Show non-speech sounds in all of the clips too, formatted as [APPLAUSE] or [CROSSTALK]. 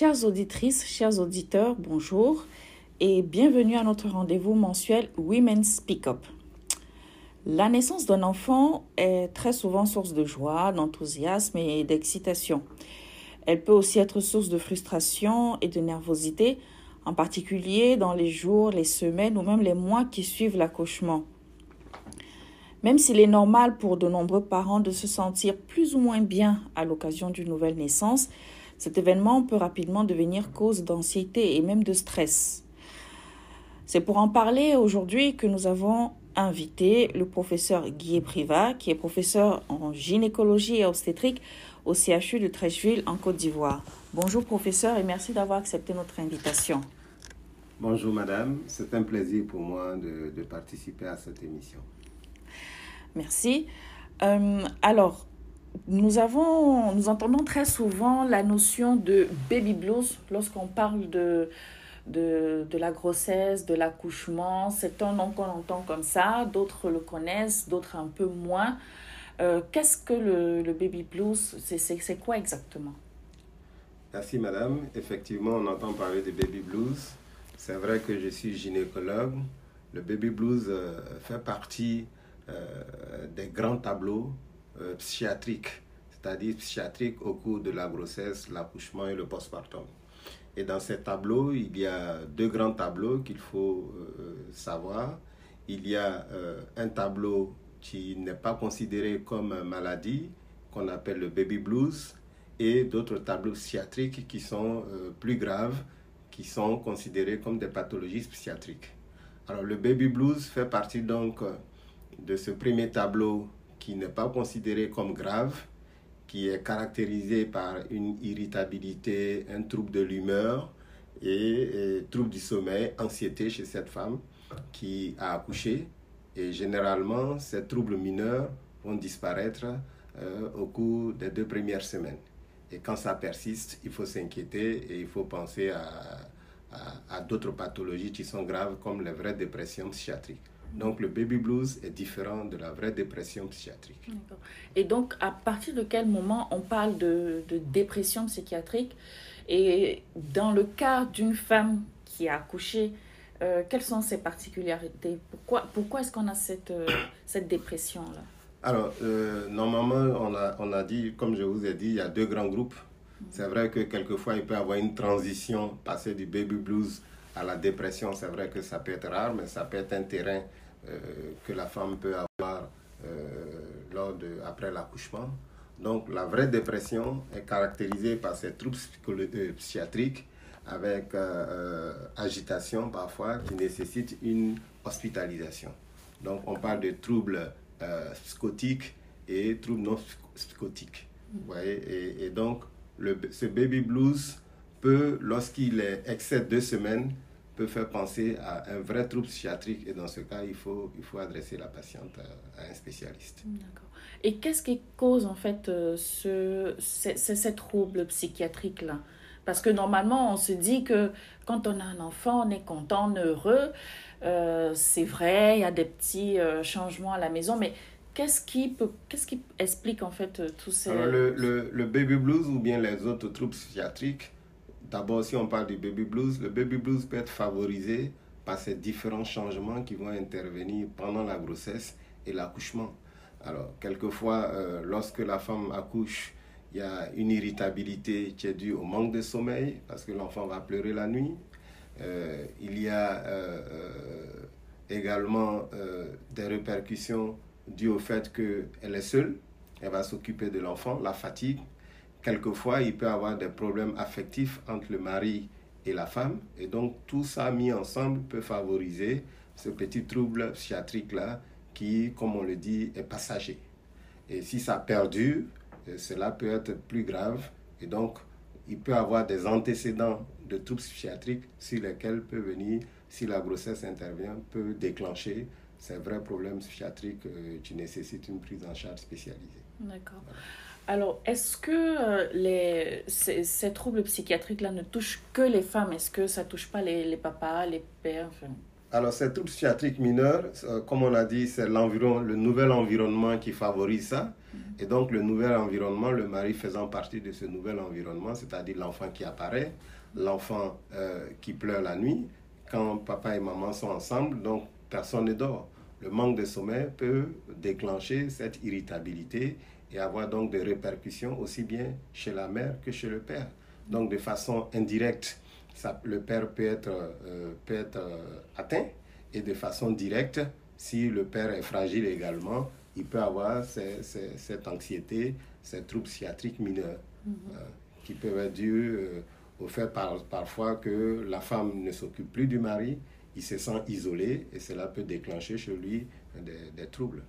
Chères auditrices, chers auditeurs, bonjour et bienvenue à notre rendez-vous mensuel Women Speak Up. La naissance d'un enfant est très souvent source de joie, d'enthousiasme et d'excitation. Elle peut aussi être source de frustration et de nervosité, en particulier dans les jours, les semaines ou même les mois qui suivent l'accouchement. Même s'il est normal pour de nombreux parents de se sentir plus ou moins bien à l'occasion d'une nouvelle naissance, cet événement peut rapidement devenir cause d'anxiété et même de stress. C'est pour en parler aujourd'hui que nous avons invité le professeur Guy Privat, qui est professeur en gynécologie et obstétrique au CHU de Trècheville en Côte d'Ivoire. Bonjour professeur et merci d'avoir accepté notre invitation. Bonjour madame, c'est un plaisir pour moi de, de, participer à cette émission. Merci. Euh, alors, nous, avons, nous entendons très souvent la notion de baby blues lorsqu'on parle de, de, de, la grossesse, de l'accouchement. C'est un nom qu'on entend comme ça, d'autres le connaissent, d'autres un peu moins. Euh, Qu'est-ce que le, baby blues C'est quoi exactement? Merci madame. Effectivement, on entend parler de baby blues. C'est vrai que je suis gynécologue. Le baby blues euh, fait partie euh, des grands tableaux euh, psychiatrique, c'est-à-dire psychiatrique au cours de la grossesse, l'accouchement et le postpartum. Et dans ces tableaux, il y a deux grands tableaux qu'il faut euh, savoir. Il y a euh, un tableau qui n'est pas considéré comme maladie, qu'on appelle le baby blues, et d'autres tableaux psychiatriques qui sont euh, plus graves, qui sont considérés comme des pathologies psychiatriques. Alors le baby blues fait partie donc de ce premier tableau qui n'est pas considéré comme grave, qui est caractérisé par une irritabilité, un trouble de l'humeur et, et trouble du sommeil, anxiété chez cette femme qui a accouché. Et généralement, ces troubles mineurs vont disparaître euh, au cours des deux premières semaines. Et quand ça persiste, il faut s'inquiéter et il faut penser à, à, à d'autres pathologies qui sont graves comme les vraies dépressions psychiatriques. Donc le baby blues est différent de la vraie dépression psychiatrique. Et donc à partir de quel moment on parle de, de dépression psychiatrique? Et dans le cas d'une femme qui a accouché, euh, quelles sont ses particularités? Pourquoi, pourquoi est-ce qu'on a cette, euh, [COUGHS] cette dépression-là? Alors, euh, normalement, on a, on a dit, comme je vous ai dit, il y a deux grands groupes. C'est vrai que quelquefois, il peut y avoir une transition, passer du baby blues à la dépression, c'est vrai que ça peut être rare, mais ça peut être un terrain que la femme peut avoir euh, lors de, après l'accouchement. Donc la vraie dépression est caractérisée par ces troubles euh, psychiatriques avec euh, agitation parfois qui nécessite une hospitalisation. Donc on parle de troubles euh, psychotiques et troubles non psychotiques. Vous voyez? Et, et donc le, ce baby blues peut, lorsqu'il excède deux semaines, peut faire penser à un vrai trouble psychiatrique et dans ce cas, il faut, il faut adresser la patiente à, à un spécialiste. D'accord. Et qu'est-ce qui cause en fait euh, ce, ces, ces troubles psychiatriques-là Parce que normalement, on se dit que quand on a un enfant, on est content, on est heureux. Euh, c'est vrai, il y a des petits euh, changements à la maison, mais qu'est-ce qui, peut, qu'est-ce qui explique en fait tous ces... Alors, le, le, le baby blues ou bien les autres troubles psychiatriques, D'abord, si on parle du baby blues, le baby blues peut être favorisé par ces différents changements qui vont intervenir pendant la grossesse et l'accouchement. Alors, quelquefois, euh, lorsque la femme accouche, il y a une irritabilité qui est due au manque de sommeil, parce que l'enfant va pleurer la nuit. Euh, il y a euh, également des répercussions dues au fait qu'elle est seule, elle va s'occuper de l'enfant, la fatigue, quelquefois, il peut y avoir des problèmes affectifs entre le mari et la femme. Et donc, tout ça mis ensemble peut favoriser ce petit trouble psychiatrique-là qui, comme on le dit, est passager. Et si ça perdure, cela peut être plus grave. Et donc, il peut avoir des antécédents de troubles psychiatriques sur lesquels peut venir, si la grossesse intervient, peut déclencher ces vrais problèmes psychiatriques euh, qui nécessitent une prise en charge spécialisée. D'accord. Alors, est-ce que euh, les, ces, ces, troubles psychiatriques-là ne touchent que les femmes? Est-ce que ça ne touche pas les, les, papas, les pères enfin... Alors, ces troubles psychiatriques mineurs, euh, comme on a dit, c'est le nouvel environnement qui favorise ça. Et donc, le nouvel environnement, le mari faisant partie de ce nouvel environnement, c'est-à-dire l'enfant qui apparaît, l'enfant euh, qui pleure la nuit, quand papa et maman sont ensemble, donc personne ne dort. Le manque de sommeil peut déclencher cette irritabilité et avoir donc des répercussions aussi bien chez la mère que chez le père. Donc de façon indirecte, ça, le père peut être, euh, peut être euh, atteint et de façon directe, si le père est fragile également, il peut avoir cette anxiété, ces troubles psychiatriques mineurs mm-hmm. euh, qui peuvent être dus au fait par, parfois que la femme ne s'occupe plus du mari, il se sent isolé et cela peut déclencher chez lui des, des troubles.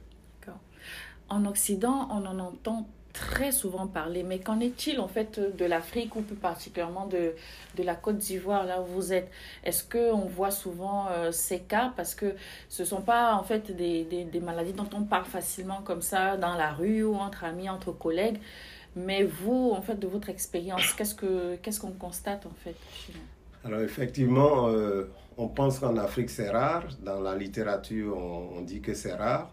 En Occident, on en entend très souvent parler, mais qu'en est-il en fait de l'Afrique ou plus particulièrement de, de la Côte d'Ivoire, là où vous êtes? Est-ce qu'on voit souvent euh, ces cas? Parce que ce ne sont pas en fait des, des, maladies dont on parle facilement comme ça dans la rue ou entre amis, entre collègues. Mais vous, en fait, de votre expérience, qu'est-ce qu'on qu'est-ce qu'on constate en fait Alors effectivement, euh, on pense qu'en Afrique c'est rare. Dans la littérature, on dit que c'est rare.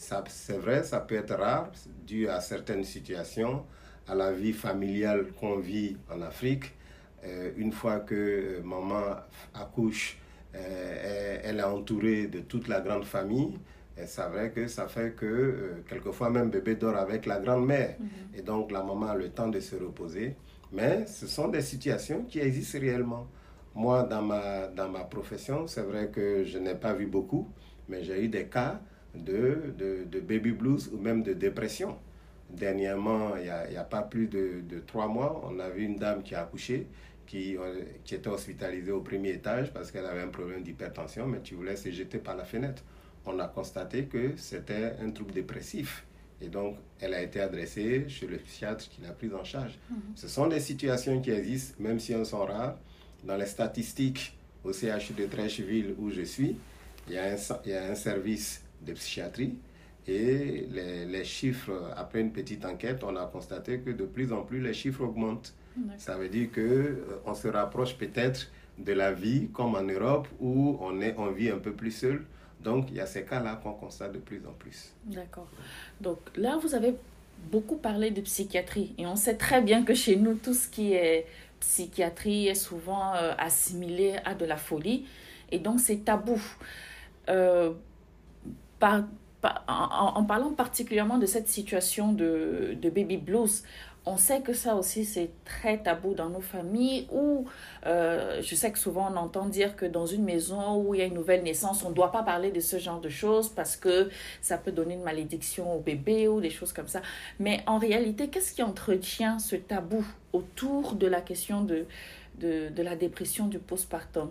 C'est vrai, ça peut être rare, dû à certaines situations, à la vie familiale qu'on vit en Afrique. Euh, une fois que euh, maman accouche, euh, elle est entourée de toute la grande famille. Et c'est vrai que ça fait que quelquefois même bébé dort avec la grand-mère. Mhm. Et donc la maman a le temps de se reposer. Mais ce sont des situations qui existent réellement. Moi, dans ma, dans ma profession, c'est vrai que je n'ai pas vu beaucoup, mais j'ai eu des cas de, de, de, baby blues ou même de dépression. Dernièrement, il n'y a, a, pas plus de, de, trois mois, on a vu une dame qui a accouché, qui, euh, qui était hospitalisée au premier étage parce qu'elle avait un problème d'hypertension, mais qui voulait se jeter par la fenêtre. On a constaté que c'était un trouble dépressif. Et donc, elle a été adressée chez le psychiatre qui l'a prise en charge. Mhm. Ce sont des situations qui existent, même si elles sont rares. Dans les statistiques au CHU de Trècheville où je suis, il y a un, il y a un service de psychiatrie. Et les, les, chiffres, après une petite enquête, on a constaté que de plus en plus les chiffres augmentent. Ça veut dire qu'on euh, on se rapproche peut-être de la vie comme en Europe où on, est, on vit un peu plus seul. Donc il y a ces cas-là qu'on constate de plus en plus. D'accord. Donc là, vous avez beaucoup parlé de psychiatrie et on sait très bien que chez nous, tout ce qui est psychiatrie est souvent euh, assimilé à de la folie et donc c'est tabou. Euh, en, parlant particulièrement de cette situation de, de, baby blues, on sait que ça aussi c'est très tabou dans nos familles où euh, je sais que souvent on entend dire que dans une maison où il y a une nouvelle naissance, on ne doit pas parler de ce genre de choses parce que ça peut donner une malédiction au bébé ou des choses comme ça. Mais en réalité, qu'est-ce qui entretient ce tabou autour de la question de, de, de la dépression du postpartum?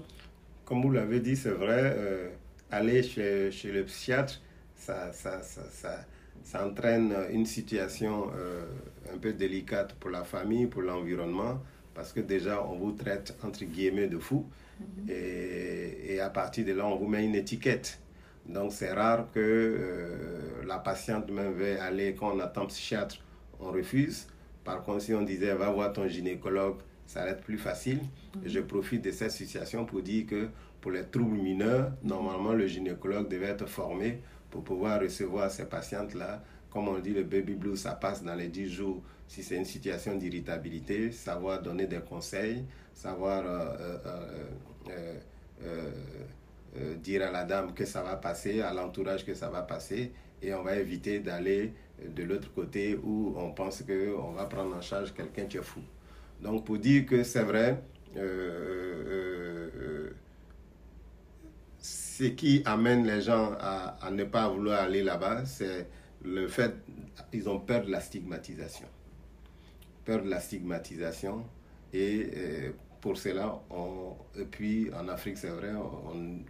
Comme vous l'avez dit, c'est vrai. Euh aller chez, chez le psychiatre, ça, ça, ça, ça, ça entraîne une situation euh, un peu délicate pour la famille, pour l'environnement, parce que déjà, on vous traite entre guillemets de fou, mm-hmm. et, et, à partir de là, on vous met une étiquette. Donc, c'est rare que euh, la patiente même veuille aller, quand on attend psychiatre, on refuse. Par contre, si on disait, va voir ton gynécologue, ça va être plus facile. Mm-hmm. Je profite de cette situation pour dire que pour les troubles mineurs, normalement, le gynécologue devait être formé pour pouvoir recevoir ces patientes-là. Comme on dit, le baby blues, ça passe dans les 10 jours. Si c'est une situation d'irritabilité, savoir donner des conseils, savoir euh, euh, euh, dire à la dame que ça va passer, à l'entourage que ça va passer, et on va éviter d'aller de l'autre côté où on pense qu'on va prendre en charge quelqu'un qui est fou. Donc pour dire que c'est vrai, ce qui amène les gens à, à ne pas vouloir aller là-bas, c'est le fait qu'ils ont peur de la stigmatisation. Peur de la stigmatisation. Et euh, pour cela, on, et puis en Afrique, c'est vrai,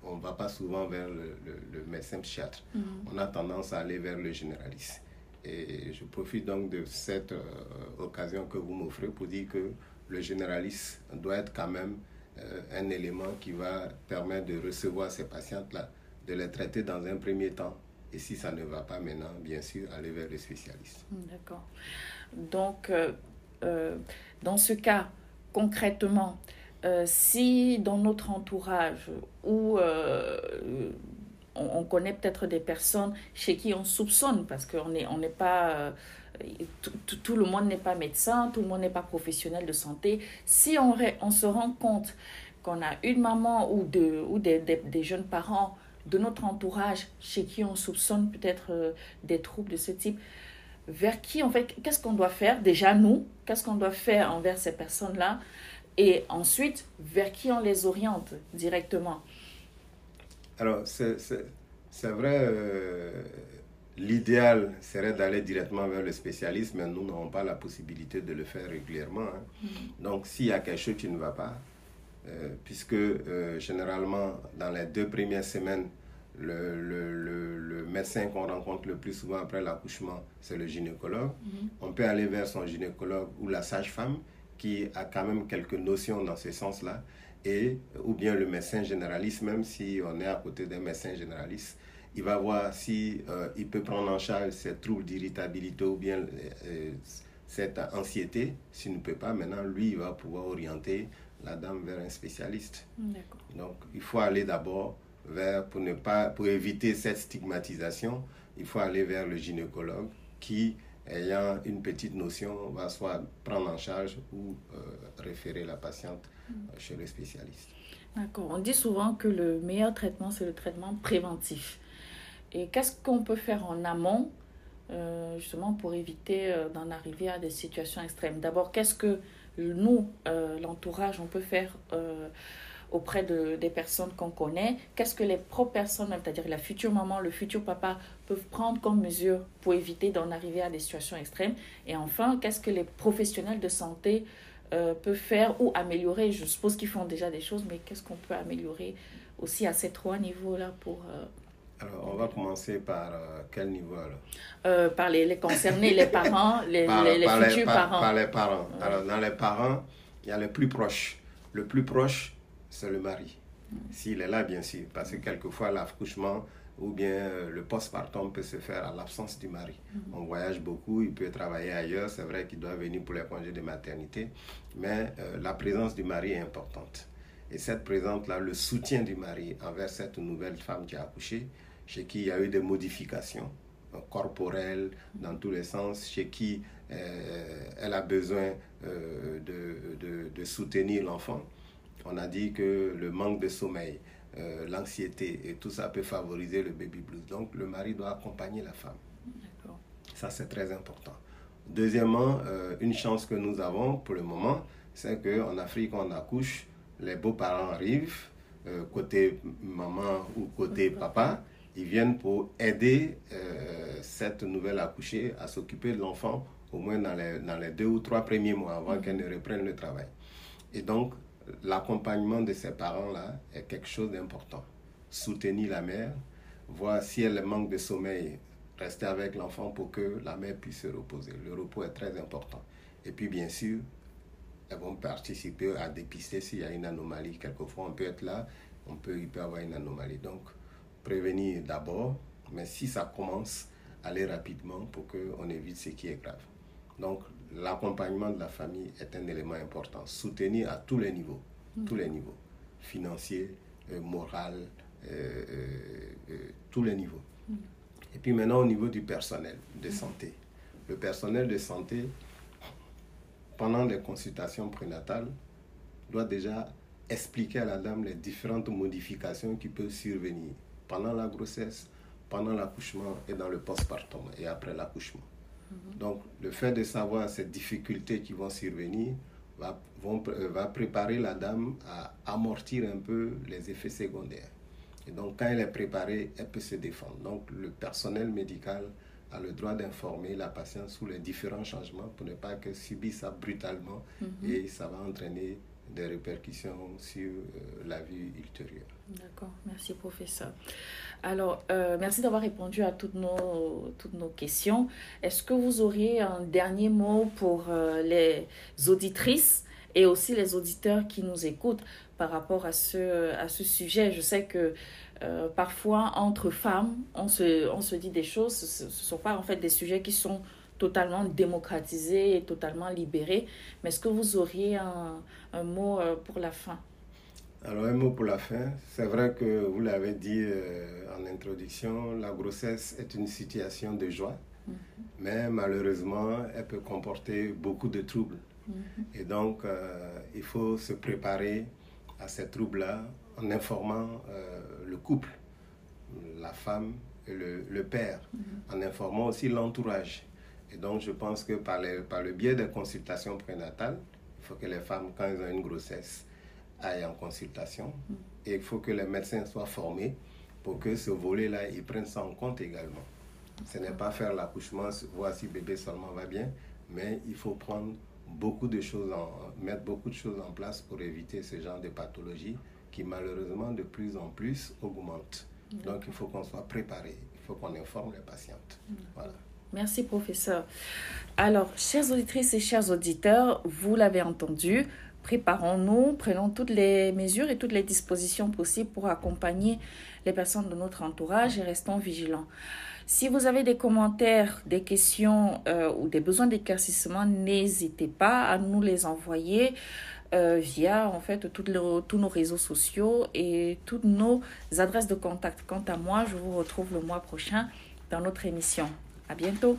on ne va pas souvent vers le, le, le médecin psychiatre. Mm -hmm. On a tendance à aller vers le généraliste. Et je profite donc de cette euh, occasion que vous m'offrez pour dire que le généraliste doit être quand même un élément qui va permettre de recevoir ces patientes-là, de les traiter dans un premier temps. Et si ça ne va pas maintenant, bien sûr, aller vers le spécialiste. D'accord. Donc, euh, euh, dans ce cas, concrètement, euh, si dans notre entourage ou on, connaît peut-être des personnes chez qui on soupçonne, parce qu'on n'est on n'est pas... tout, le monde n'est pas médecin, tout le monde n'est pas professionnel de santé. Si on, on se rend compte qu'on a une maman ou, de, ou des, des, jeunes parents de notre entourage chez qui on soupçonne peut-être des troubles de ce type, vers qui, en fait, qu'est-ce qu'on doit faire? Déjà nous, qu'est-ce qu'on doit faire envers ces personnes-là, et ensuite, vers qui on les oriente directement? Alors, c'est vrai, euh, l'idéal serait d'aller directement vers le spécialiste, mais nous n'avons pas la possibilité de le faire régulièrement. Hein. Mm-hmm. Donc, s'il y a quelque chose qui ne va pas, euh, puisque euh, généralement, dans les deux premières semaines, le, le, le, médecin qu'on rencontre le plus souvent après l'accouchement, c'est le gynécologue. Mhm. On peut aller vers son gynécologue ou la sage-femme qui a quand même quelques notions dans ce sens-là. Et, ou bien le médecin généraliste, même si on est à côté d'un médecin généraliste, il va voir si euh, il peut prendre en charge ces troubles d'irritabilité ou bien euh, cette anxiété. S'il ne peut pas, maintenant, lui, il va pouvoir orienter la dame vers un spécialiste. Donc, il faut aller d'abord vers, pour, ne pas, pour éviter cette stigmatisation, il faut aller vers le gynécologue qui, ayant une petite notion, va soit prendre en charge ou euh, référer la patiente euh, chez le spécialiste. D'accord. On dit souvent que le meilleur traitement, c'est le traitement préventif. Et qu'est-ce qu'on peut faire en amont, euh, justement, pour éviter d'en arriver à des situations extrêmes? D'abord, qu'est-ce que nous, l'entourage, on peut faire auprès de, des personnes qu'on connaît, qu'est-ce que les propres personnes, c'est-à-dire la future maman, le futur papa, peuvent prendre comme mesure pour éviter d'en arriver à des situations extrêmes? Et enfin, qu'est-ce que les professionnels de santé euh, peuvent faire ou améliorer? Je suppose qu'ils font déjà des choses, mais qu'est-ce qu'on peut améliorer aussi à ces trois niveaux-là pour... Alors, on va commencer par euh, quel niveau alors? Euh, Par les, les, concernés, les parents, [LAUGHS] les, les, futurs parents. Par les parents. Alors, dans les parents, il y a les plus proches. Le plus proche, c'est le mari. S'il est là, bien sûr, parce que quelquefois l'accouchement ou bien euh, le postpartum peut se faire à l'absence du mari. Mm-hmm. On voyage beaucoup, il peut travailler ailleurs, c'est vrai qu'il doit venir pour les congés de maternité, mais euh, la présence du mari est importante. Et cette présence-là, le soutien du mari envers cette nouvelle femme qui a accouché, chez qui il y a eu des modifications corporelles dans tous les sens, chez qui euh, elle a besoin de, de, de soutenir l'enfant on a dit que le manque de sommeil, euh, l'anxiété et tout ça peut favoriser le baby blues. Donc le mari doit accompagner la femme. Ça, c'est très important. Deuxièmement, euh, une chance que nous avons pour le moment, c'est qu'en Afrique, on accouche, les beaux-parents arrivent, euh, côté maman ou côté papa, ils viennent pour aider cette nouvelle accouchée à s'occuper de l'enfant au moins dans les, dans les deux ou trois premiers mois avant mm-hmm. qu'elle ne reprenne le travail. Et donc, l'accompagnement de ces parents-là est quelque chose d'important. Soutenir la mère, voir si elle manque de sommeil, rester avec l'enfant pour que la mère puisse se reposer. Le repos est très important. Et puis, bien sûr, elles vont participer à dépister s'il y a une anomalie. Quelquefois, on peut être là, on peut, il peut avoir une anomalie. Donc, prévenir d'abord, mais si ça commence, aller rapidement pour qu'on évite ce qui est grave. Donc, l'accompagnement de la famille est un élément important. Soutenir à tous les niveaux, mm. tous les niveaux, financier, euh, moral, euh, euh, tous les niveaux. Mm. Et puis maintenant au niveau du personnel de santé. Le personnel de santé, pendant les consultations prénatales, doit déjà expliquer à la dame les différentes modifications qui peuvent survenir pendant la grossesse, pendant l'accouchement et dans le postpartum et après l'accouchement. Donc, le fait de savoir ces difficultés qui vont survenir va, vont, euh, va préparer la dame à amortir un peu les effets secondaires. Et donc, quand elle est préparée, elle peut se défendre. Donc, le personnel médical a le droit d'informer la patiente sur les différents changements pour ne pas qu'elle subisse ça brutalement mhm. et ça va entraîner des répercussions sur euh, la vie ultérieure. D'accord, merci professeur. Alors, euh, merci d'avoir répondu à toutes nos, toutes nos questions. Est-ce que vous auriez un dernier mot pour euh, les auditrices et aussi les auditeurs qui nous écoutent par rapport à ce, à ce sujet? Je sais que parfois, entre femmes, on se, on se dit des choses, ce ne sont pas en fait des sujets qui sont totalement démocratisé et totalement libéré. Mais est-ce que vous auriez un, un mot euh, pour la fin? Alors un mot pour la fin. C'est vrai que vous l'avez dit en introduction, la grossesse est une situation de joie, mhm. mais malheureusement, elle peut comporter beaucoup de troubles. Mhm. Et donc, il faut se préparer à ces troubles-là en informant le couple, la femme et le, père, mhm. en informant aussi l'entourage. Et donc, je pense que par, par le biais des consultations prénatales, il faut que les femmes, quand elles ont une grossesse, aillent en consultation. Et il faut que les médecins soient formés pour que ce volet-là, ils prennent ça en compte également. Ce n'est pas faire l'accouchement, voir si bébé seulement va bien, mais il faut prendre beaucoup de choses, en, mettre beaucoup de choses en place pour éviter ce genre de pathologie qui malheureusement de plus en plus augmente. Donc il faut qu'on soit préparé, il faut qu'on informe les patientes. Voilà. Merci, professeur. Alors, chères auditrices et chers auditeurs, vous l'avez entendu, préparons-nous, prenons toutes les mesures et toutes les dispositions possibles pour accompagner les personnes de notre entourage et restons vigilants. Si vous avez des commentaires, des questions euh, ou des besoins d'éclaircissement, n'hésitez pas à nous les envoyer. Euh, via en fait tous nos réseaux sociaux et toutes nos adresses de contact. Quant à moi, je vous retrouve le mois prochain dans notre émission. À bientôt.